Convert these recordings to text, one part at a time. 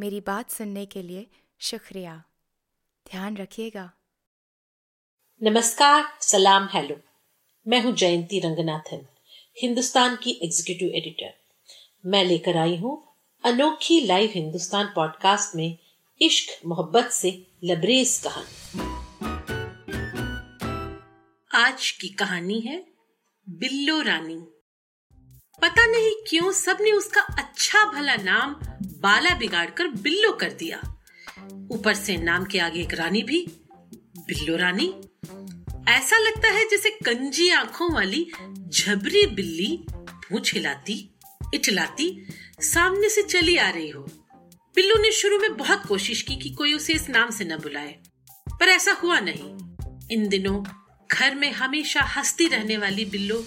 मेरी बात सुनने के लिए शुक्रिया। ध्यान रखिएगा। नमस्कार, सलाम, हेलो। मैं हूँ जयंती रंगनाथन, हिंदुस्तान की एग्जीक्यूटिव एडिटर मैं लेकर आई हूँ अनोखी लाइव हिंदुस्तान पॉडकास्ट में इश्क, मोहब्बत से लबरेज कहानी। आज की कहानी है बिल्लो रानी। पता नहीं क्यों सबने उसका अच्छा भला नाम बाला बिगाड़कर बिल्लो कर दिया। ऊपर से नाम के आगे एक रानी भी, बिल्लो रानी। ऐसा लगता है जैसे कंजी आँखों वाली झबरी बिल्ली पूछ हिलाती, इटलाती, सामने से चली आ रही हो। बिल्लू ने शुरू में बहुत कोशिश की कि कोई उसे इस नाम से न बुलाए, पर ऐसा हुआ नहीं। इन दिनों घर में हमेशा हंसती रहने वाली बिल्लो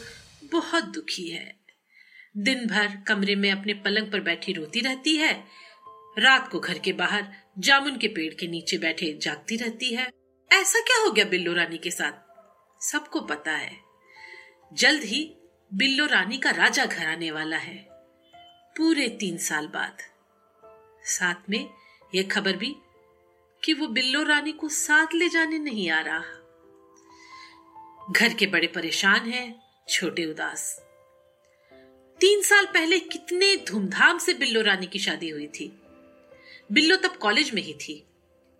बहुत दुखी है। दिन भर कमरे में अपने पलंग पर बैठी रोती रहती है। रात को घर के बाहर जामुन के पेड़ के नीचे बैठे जागती रहती है। ऐसा क्या हो गया बिल्लो रानी के साथ? सबको पता है। जल्द ही बिल्लो रानी का राजा घर आने वाला है। पूरे तीन साल बाद। साथ में यह खबर भी कि वो बिल्लो रानी को साथ ले जाने नहीं आ रहा। घर के बड़े परेशान हैं, छोटे उदास। तीन साल पहले कितने धूमधाम से बिल्लो रानी की शादी हुई थी। बिल्लो तब कॉलेज में ही थी।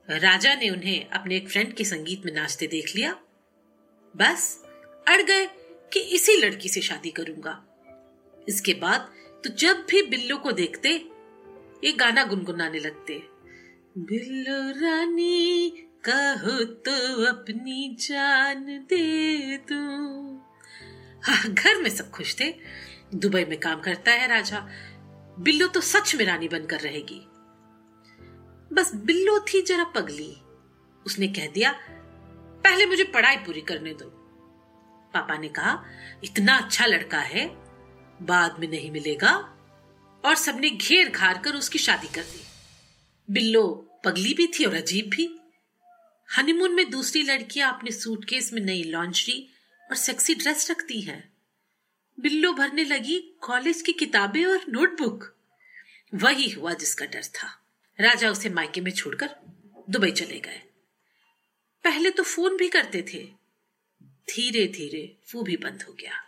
राजा ने उन्हें अपने एक फ्रेंड के संगीत में नाचते देख लिया। बस, अड़ गए कि इसी लड़की से शादी करूँगा। इसके बाद तो जब भी बिल्लो को देखते, ये गाना गुनगुनाने लगते। बिल्लो रानी, कहो तो अपनी जान दे दू। हाँ घर में सब खुश थे। दुबई में काम करता है राजा। बिल्लो तो सच में रानी बनकर रहेगी। बस बिल्लो थी जरा पगली। उसने कह दिया, पहले मुझे पढ़ाई पूरी करने दो। पापा ने कहा, इतना अच्छा लड़का है, बाद में नहीं मिलेगा। और सबने घेर घार कर उसकी शादी कर दी। बिल्लो पगली भी थी और अजीब भी। हनीमून में दूसरी लड़कियाँ अपने सूटकेस में नई लॉन्चरी और सेक्सी ड्रेस रखती हैं। बिल्लो भरने लगी कॉलेज की किताबें और नोटबुक। वही हुआ जिसका डर था। राजा उसे मायके में छोड़कर दुबई चले गए। पहले तो फ़ोन भी करते थे। धीरे धीरे वो भी बंद हो गया।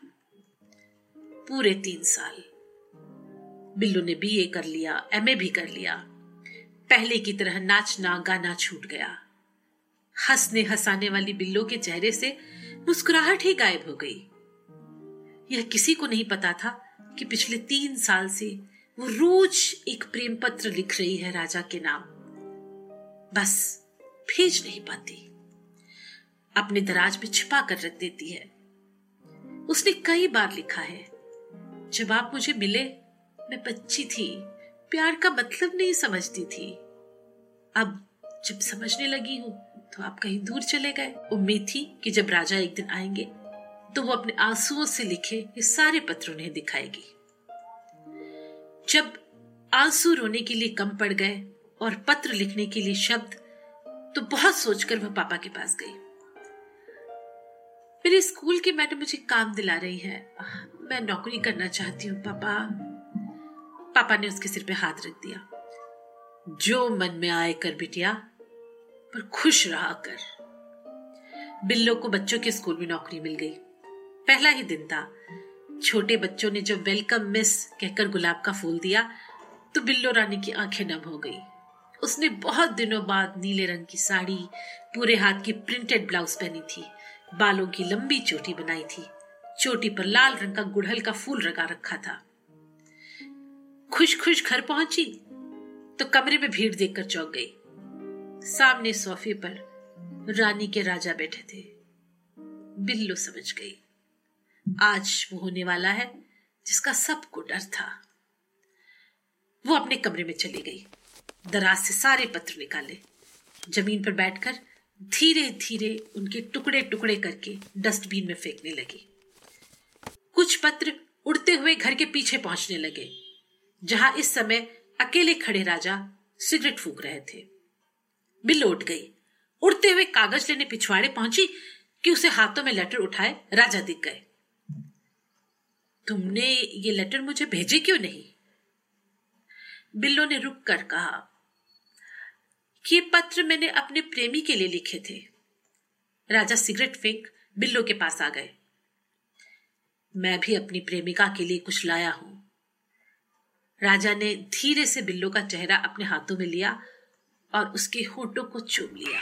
पूरे तीन साल बिल्लू ने बीए कर लिया, एमए भी कर लिया। पहले की तरह नाचना, गाना छूट गया। हंसने हंसाने वाली बिल्लो के चेहरे से मुस्कुराहट ही गायब हो गई। यह किसी को नहीं पता था कि पिछले तीन साल से वो रोज एक प्रेम पत्र लिख रही है राजा के नाम। बस, भेज नहीं पाती। अपने दराज में छिपा कर रख देती है। उसने कई बार लिखा है, जब आप मुझे मिले, मैं बच्ची थी, प्यार का मतलब नहीं समझती थी। अब जब समझने लगी हूँ तो आप कहीं दूर चले गए। उम्मीद थी कि जब राजा एक दिन आएँगे तो वो अपने आंसुओं से लिखे ये सारे पत्र उन्हें दिखाएगी। जब आँसू रोने के लिए कम पड़ गए और पत्र लिखने के लिए शब्द तो बहुत सोचकर वह पापा के पास गई। मेरे स्कूल के मैडम मुझे काम दिला रही है। मैं नौकरी करना चाहती हूँ, पापा। पापा ने उसके सिर पे हाथ रख दिया। जो मन में आए कर बिटिया, पर खुश रहा कर। बिल्लो को बच्चों के स्कूल में नौकरी मिल गई। पहला ही दिन था। छोटे बच्चों ने जब वेलकम मिस कहकर गुलाब का फूल दिया तो बिल्लो रानी की आँखें नम हो गई। उसने बहुत दिनों बाद नीले रंग की साड़ी, पूरे हाथ की प्रिंटेड ब्लाउज पहनी थी, बालों की लंबी चोटी बनाई थी, चोटी पर लाल रंग का गुड़हल का फूल लगा रखा था। खुश खुश घर पहुँची तो कमरे में भीड़ देखकर चौंक गई। सामने सोफे पर रानी के राजा बैठे थे। बिल्लो समझ गई। आज वो होने वाला है, जिसका सबको डर था। वो अपने कमरे में चली गई। दराज से सारे पत्र निकाले। ज़मीन पर बैठकर धीरे धीरे उनके टुकड़े टुकड़े करके डस्टबिन में फेंकने लगी। कुछ पत्र उड़ते हुए घर के पीछे पहुँचने लगे, जहाँ इस समय अकेले खड़े राजा सिगरेट फूक रहे थे। बिल उठ गई। उड़ते हुए कागज़ लेने पिछवाड़े पहुँची कि उसे हाथों में लेटर उठाए राजा दिख गए। तुमने ये लेटर मुझे भेजे क्यों नहीं? बिल्लो ने रुक कर कहा कि ये पत्र मैंने अपने प्रेमी के लिए लिखे थे। राजा सिगरेट फेंक बिल्लो के पास आ गए। मैं भी अपनी प्रेमिका के लिए कुछ लाया हूँ। राजा ने धीरे से बिल्लो का चेहरा अपने हाथों में लिया और उसके होठों को चूम लिया।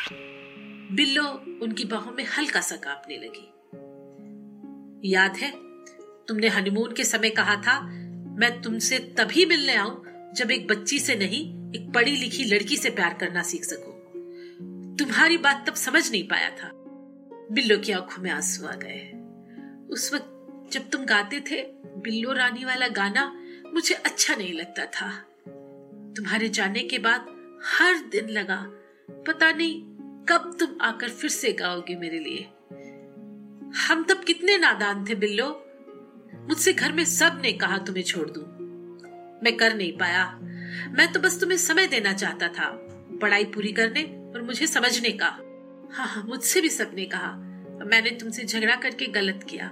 बिल्लो उनकी बाहों में हल्का सा कांपने लगी। याद है तुमने हनीमून के समय कहा था, मैं तुमसे तभी मिलने आऊँ जब एक बच्ची से नहीं, एक पढ़ी लिखी लड़की से प्यार करना सीख सकूँ। तुम्हारी बात तब समझ नहीं पाया था। बिल्लो की आँखों में आँसू आ गए। उस वक्त जब तुम गाते थे, बिल्लो रानी वाला गाना, मुझे अच्छा नहीं लगता था। तुम्हारे जाने के बाद हर दिन लगा, पता नहीं कब तुम आकर फिर से गाओगे मेरे लिए। हम तब कितने नादान थे, बिल्लो? मुझसे घर में सबने कहा, तुम्हें छोड़ दूँ। मैं कर नहीं पाया। मैं तो बस तुम्हें समय देना चाहता था। पढ़ाई पूरी करने और मुझे समझने का। हाँ हाँ मुझसे भी सबने कहा। मैंने तुमसे झगड़ा करके गलत किया।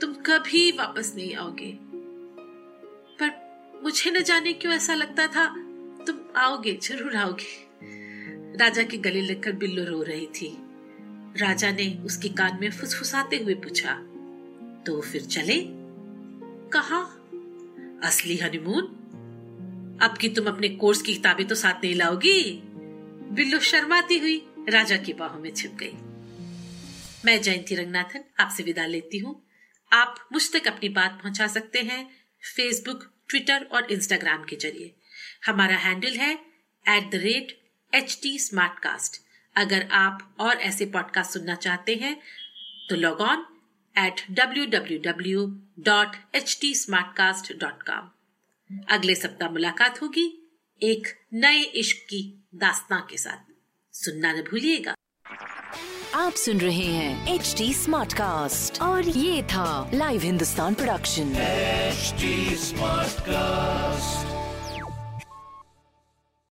तुम कभी वापस नहीं आओगे। पर मुझे न जाने क्यों ऐसा लगता था, तुम आओगे, ज़रूर आओगे। राजा के गले लगकर बिल्लो रो रही थी। राजा ने उसके कान में फुसफुसाते हुए पूछा तो फिर चले? कहा? असली हनीमून अब की तुम अपने कोर्स की किताबें तो साथ नहीं लाओगी? बिल्लो शर्माती हुई राजा की बाहों में छिप गई। मैं जयंती रंगनाथन आपसे विदा लेती हूँ। आप मुझ तक अपनी बात पहुँचा सकते हैं फेसबुक ट्विटर और इंस्टाग्राम के ज़रिए। हमारा हैंडल है at the rate H T अगर आप और ऐसे पॉडकास्ट सुनना चाहते हैं तो log on at W W W dot H T smart cast dot com अगले सप्ताह मुलाकात होगी एक नए इश्क की दास्तां के साथ। सुनना न भूलिएगा। आप सुन रहे हैं एच टी स्मार्ट कास्ट और ये था live Hindustan production smart cast